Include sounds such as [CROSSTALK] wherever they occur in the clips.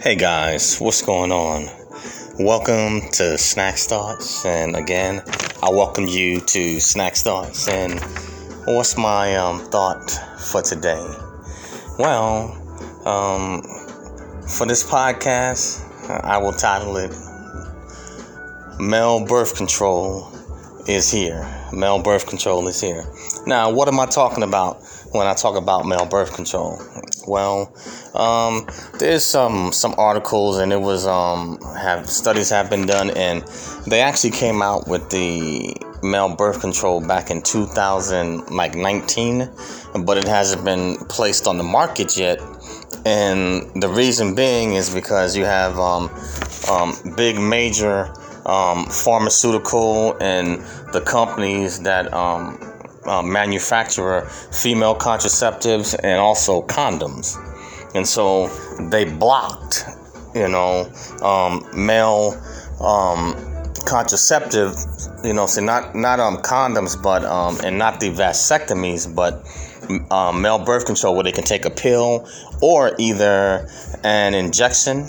Hey guys, what's going on? Welcome to Snakz Thoughts, and again, I welcome you to Snakz Thoughts. And what's my um, thought for today? Well, um, for this podcast, I will title it Male Birth Control is Here. Male Birth Control is Here. Now, what am I talking about when I talk about male birth control? Well, um, there's some some articles, and it was um, have studies have been done, and they actually came out with the male birth control back in 2000, like 19, but it hasn't been placed on the market yet. And the reason being is because you have um, um, big major um, pharmaceutical and the companies that um, uh, manufacture female contraceptives and also condoms. And so they blocked, you know, um, male um, contraceptive, you know, so not not um condoms, but um and not the vasectomies, but um, male birth control where they can take a pill or either an injection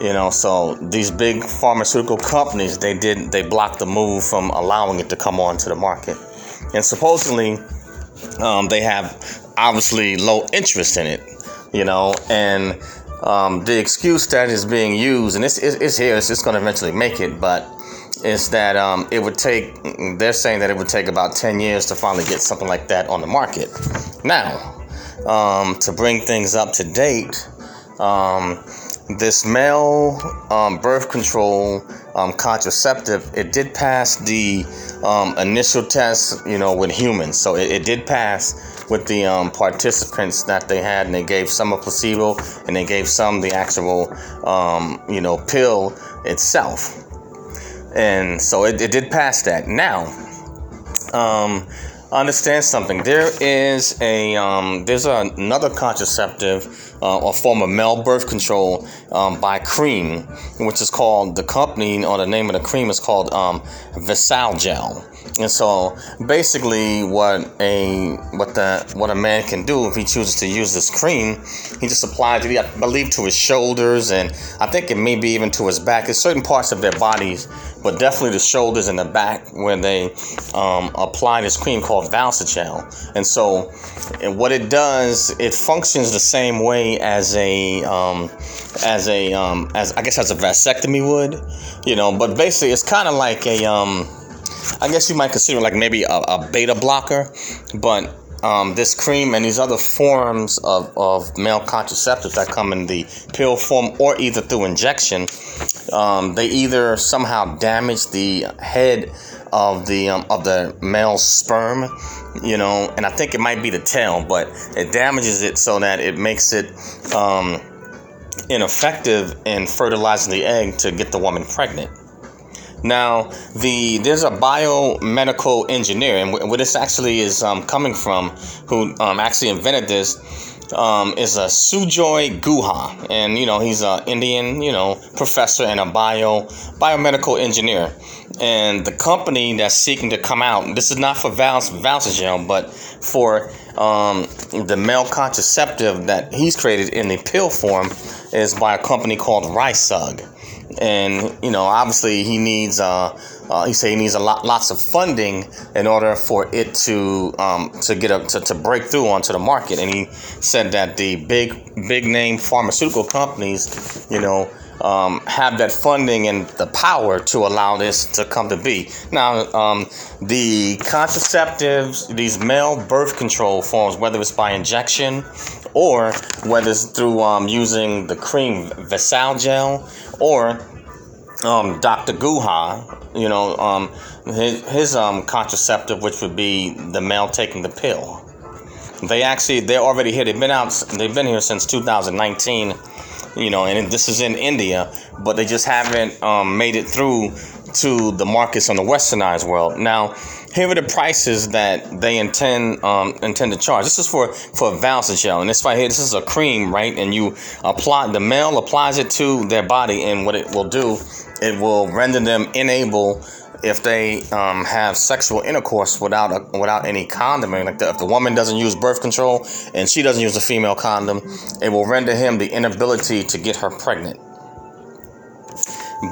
you know so these big pharmaceutical companies they did they blocked the move from allowing it to come onto the market and supposedly um, they have obviously low interest in it you know? And um, the excuse that is being used and it's, it's here it's just going to eventually make it but is that um, it would take they're saying that it would take about 10 years to finally get something like that on the market. Now um, to bring things up to date um, this male um, birth control um, contraceptive, it did pass the um, initial test, you know, with humans. So it, it did pass with the um, participants that they had, and they gave some a placebo, and they gave some the actual, um, you know, pill itself. And so it, it did pass that. Now, um, understand something. There is a there's a, another contraceptive, uh, a form of male birth control um, by Cream, which is called the company or the name of the cream is called um, Gel. And so basically, what a what the what a man can do if he chooses to use this cream, he just applies it, I believe, to his shoulders and I think it may be even to his back. It's certain parts of their bodies, but definitely the shoulders and the back where they um, apply this cream called Valsicell. And so, and what it does, it functions the same way as a um, as a um, as I guess as a vasectomy would, you know. But basically, it's kind of like a um I guess you might consider like maybe a, a beta blocker, but um, this cream and these other forms of, of male contraceptives that come in the pill form or either through injection, um, they either somehow damage the head of the um, of the male sperm, you know, and I think it might be the tail, but it damages it so that it makes it um, ineffective in fertilizing the egg to get the woman pregnant. Now, the there's a biomedical engineer, and where this actually is um, coming from, who um, actually invented this, um, is a Sujoy Guha, and you know he's an Indian, you know, professor and a bio biomedical engineer. And the company that's seeking to come out, this is not for Val Valsagel, but for um, the male contraceptive that he's created in the pill form, is by a company called RISUG and you know obviously he needs uh, uh he said he needs a lot lots of funding in order for it to um to get up to, to break through onto the market and he said that the big big name pharmaceutical companies you know um, have that funding and the power to allow this to come to be. Now, um, the contraceptives, these male birth control forms, whether it's by injection or whether it's through um, using the cream Valsicell or um, Dr. Guha, you know, um, his, his um, contraceptive, which would be the male taking the pill. They actually, they're already here. They've been out, they've been here since 2019, you know, and this is in India, but they just haven't um, made it through to the markets on the westernized world. Now, here are the prices that they intend um, intend to charge. This is for for Valsicell, and this right here, this is a cream, right? And you apply the male applies it to their body, and what it will do, it will render them unable if they um, have sexual intercourse without a, without any condom, like the, if the woman doesn't use birth control and she doesn't use a female condom, it will render him the inability to get her pregnant.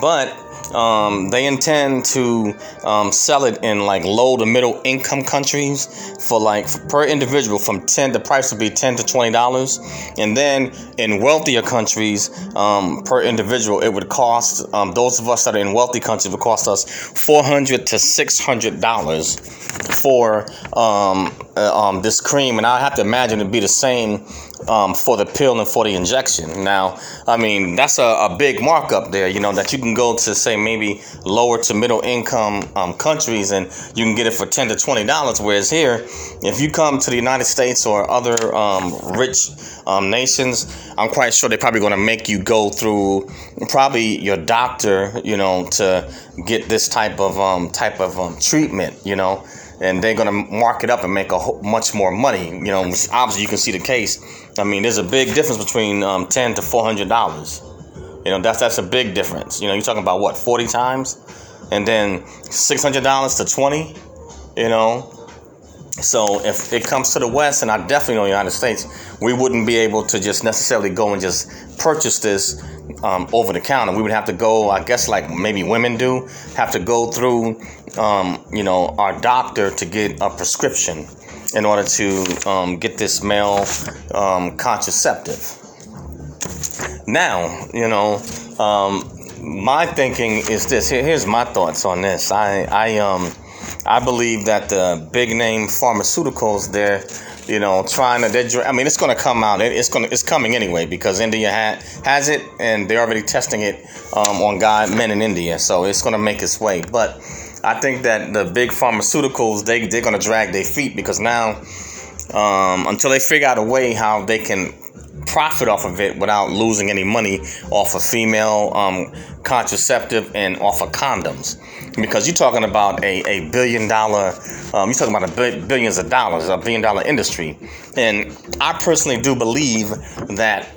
But um, they intend to um, sell it in like low to middle income countries for like per individual from 10 the price would be 10 to 20 dollars. And then in wealthier countries um, per individual it would cost um, those of us that are in wealthy countries would cost us 400 to 600 dollars for um, uh, um, this cream and I have to imagine it'd be the same um, for the pill and for the injection. Now, I mean, that's a, a big markup there, you know, that you can go to, say, maybe lower to middle income um, countries and you can get it for 10 to $20. Whereas here, if you come to the United States or other um, rich um, nations, I'm quite sure they're probably going to make you go through probably your doctor, you know, to get this type of um, type of treatment, you know and they're gonna mark it up and make a whole, much more money. You know, obviously you can see the case. I mean, there's a big difference between um, ten to four hundred dollars. You know, that's that's a big difference. You know, you're talking about what forty times, and then six hundred dollars to twenty. You know, so if it comes to the West, and I definitely know the United States, we wouldn't be able to just necessarily go and just purchase this um, over the counter. We would have to go, I guess, like maybe women do, have to go through, um, you know, our doctor to get a prescription in order to um, get this male um, contraceptive. Now, you know, um, my thinking is this. Here, here's my thoughts on this. I, I, um, I believe that the big name pharmaceuticals, they're you know, trying to. I mean, it's going to come out. It, it's going. It's coming anyway because India ha- has it, and they're already testing it um, on guy men in India. So it's going to make its way. But I think that the big pharmaceuticals they they're going to drag their feet because now, um, until they figure out a way how they can profit off of it without losing any money off of female um, contraceptive and off of condoms because you're talking about a, a billion dollar, um, you're talking about a billions of dollars, a billion dollar industry. And I personally do believe that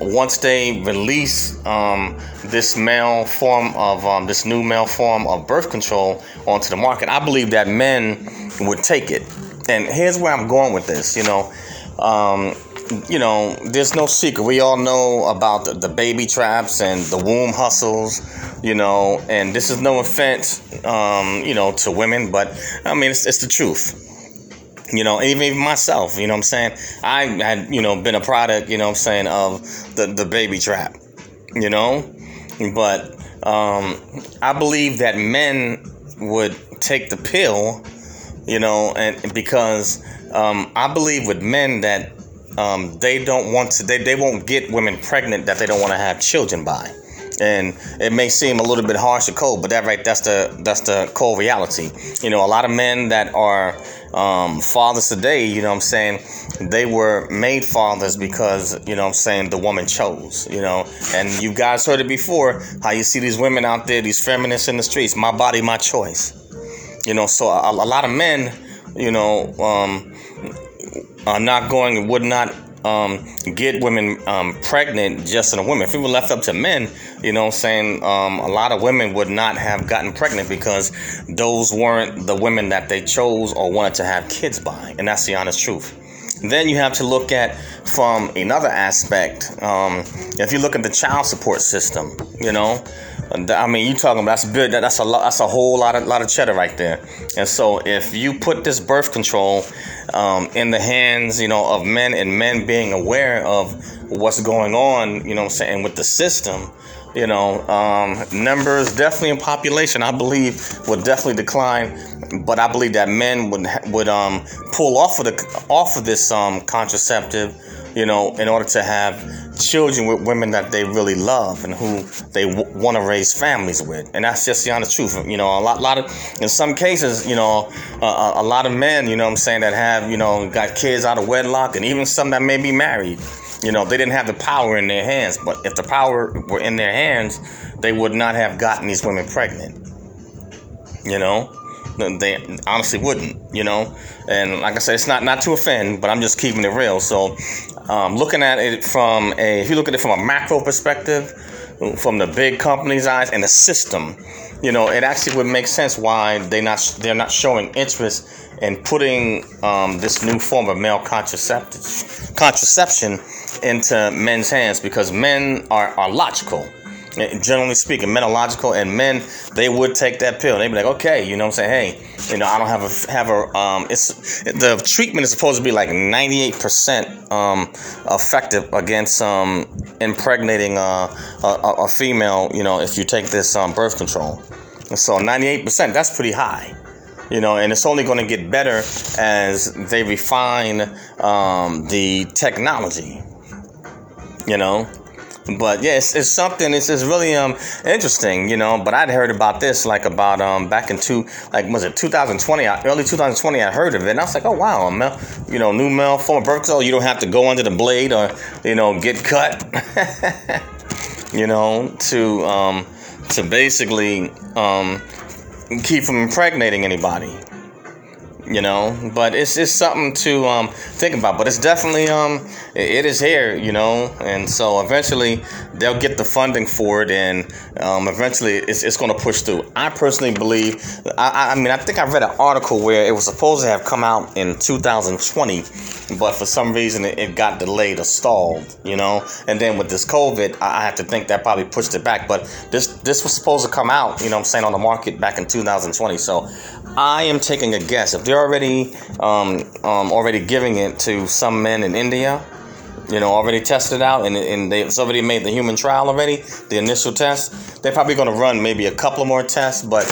once they release um, this male form of um, this new male form of birth control onto the market, I believe that men would take it. And here's where I'm going with this. You know, um, you know, there's no secret. We all know about the, the, baby traps and the womb hustles, you know, and this is no offense, um, you know, to women, but I mean, it's, it's the truth. You know, even, myself, you know I'm saying? I had, you know, been a product, you know I'm saying, of the, the baby trap, you know? But um, I believe that men would take the pill, you know, and because um, I believe with men that um, they don't want to they, they won't get women pregnant that they don't want to have children by. And it may seem a little bit harsh or cold but that right that's the that's the cold reality. You know a lot of men that are um, fathers today you know what i'm saying? They were made fathers because you know i'm saying the woman chose you know? And you guys heard it before how you see these women out there these feminists in the streets my body my choice. You know so a, a lot of men you know um, uh, not going would not um, get women um, pregnant just in a woman. If it were left up to men, you know, saying um, a lot of women would not have gotten pregnant because those weren't the women that they chose or wanted to have kids by, and that's the honest truth. Then you have to look at from another aspect. Um, if you look at the child support system, you know, I mean, you talking about that's. That's a lot. That's a whole lot of lot of cheddar right there. And so, if you put this birth control um, in the hands, you know, of men and men being aware of what's going on, you know, I'm saying with the system, you know, um, numbers definitely in population, I believe, would definitely decline. But I believe that men would would um, pull off of the off of this um, contraceptive you know, in order to have children with women that they really love and who they w- want to raise families with. And that's just the honest truth. You know, a lot, lot of, in some cases, you know, uh, a lot of men, you know I'm saying, that have, you know, got kids out of wedlock and even some that may be married. You know, they didn't have the power in their hands, but if the power were in their hands, they would not have gotten these women pregnant. You know? They honestly wouldn't, you know. And like I said, it's not not to offend, but I'm just keeping it real. So, um, looking at it from a, if you look at it from a macro perspective, from the big companies' eyes and the system, you know, it actually would make sense why they not they're not showing interest in putting um, this new form of male contraception into men's hands because men are, are logical generally speaking, men are logical, and men they would take that pill. They'd be like, okay, you know, what I'm saying, hey, you know, I don't have a have a um, it's the treatment is supposed to be like 98 percent um effective against um impregnating uh, a, a female, you know, if you take this um birth control. So 98 percent, that's pretty high you know, and it's only going to get better as they refine um, the technology, you know but yeah, it's, it's something. It's, it's really um interesting, you know. But I'd heard about this like about um back in two like was it 2020 early 2020 I heard of it and I was like oh wow male, you know new male form of birth control you don't have to go under the blade or you know get cut [LAUGHS] you know to um to basically um keep from impregnating anybody you know? But it's it's something to um, think about. But it's definitely um it is here you know? And so eventually they'll get the funding for it and um, eventually it's, it's going to push through. I personally believe I, I mean i think i read an article where it was supposed to have come out in 2020 but for some reason it, it got delayed or stalled you know? And then with this covid i have to think that probably pushed it back. But this this was supposed to come out you know i'm saying on the market back in 2020 so i am taking a guess. If they're already um, um, already giving it to some men in india you know, already tested out and, and they've already made the human trial already, the initial test. They're probably going to run maybe a couple more tests, but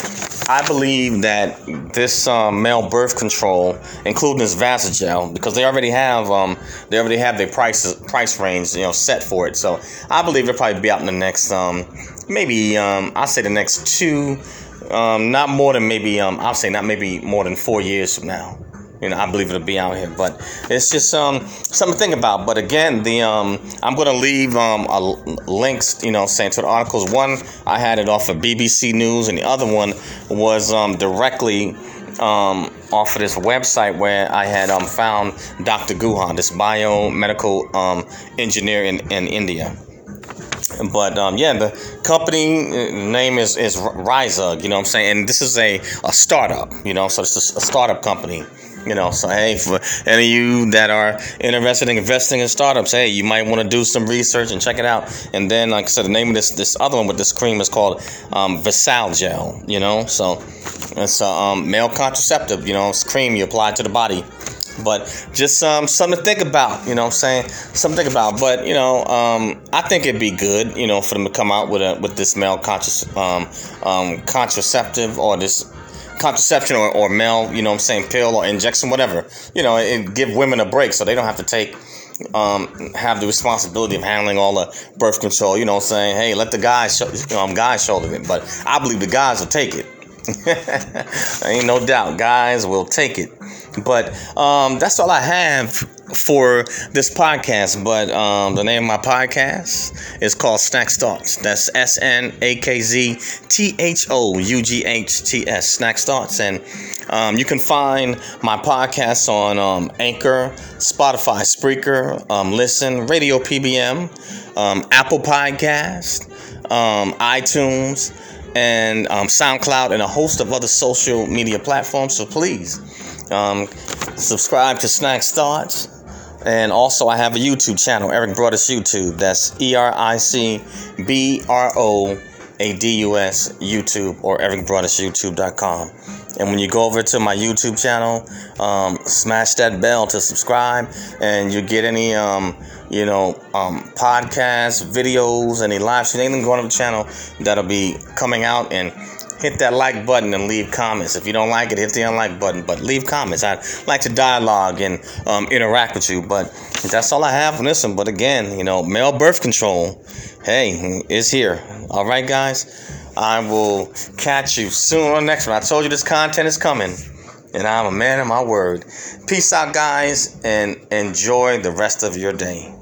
I believe that this um, male birth control, including this Vasogel, because they already have um, they already have their price price range, you know, set for it. So I believe it'll probably be out in the next um, maybe um, I'll say the next two, um, not more than maybe um, I'll say not maybe more than four years from now you know, I believe it'll be out here. But it's just um, something to think about. But again, the um, I'm gonna leave um, links, you know, saying to the articles. One, I had it off of BBC News, and the other one was um, directly um, off of this website where I had um, found Dr. Guha, this biomedical um, engineer in, in India. But um, yeah, the company uh, name is is RISUG, you know what I'm saying? And this is a, a startup, you know, so it's a, startup company. You know, so hey, for any of you that are interested in investing in startups, hey, you might want to do some research and check it out. And then, like I said, the name of this this other one with this cream is called um, Vasogel. You know, so it's a um, male contraceptive. You know, it's cream you apply to the body. But just um, something to think about, you know what I'm saying? Something to think about. But, you know, um, I think it'd be good, you know, for them to come out with a with this male conscious um, um, contraceptive or this contraception or, or male, you know I'm saying, pill or injection, whatever, you know, and give women a break so they don't have to take, um, have the responsibility of handling all the birth control, you know, saying, hey, let the guys, show, um, guys shoulder it. But I believe the guys will take it. [LAUGHS] Ain't no doubt, guys will take it. But um, that's all I have for this podcast. But um, the name of my podcast is called Snakz Thoughts. That's S N A K Z T H O U G H T S. Snakz Thoughts. And um, you can find my podcast on um, Anchor, Spotify, Spreaker, um, Listen, Radio PBM, um, Apple Podcast, um, iTunes and um, SoundCloud and a host of other social media platforms. So please um, subscribe to Snakz Thoughts. And also, I have a YouTube channel, Eric Broadus YouTube. That's E R I C B R O A D U S YouTube or ericbroadusyoutube.com. And when you go over to my YouTube channel, um, smash that bell to subscribe, and you get any, um, you know, um, podcasts, videos, any live stream, anything going on the channel that'll be coming out and hit that like button and leave comments. If you don't like it, hit the unlike button, but leave comments. I'd like to dialogue and um, interact with you, but that's all I have on this one. But again, you know, male birth control, hey, is here. All right, guys. I will catch you soon on the next one. I told you this content is coming, and I'm a man of my word. Peace out, guys, and enjoy the rest of your day.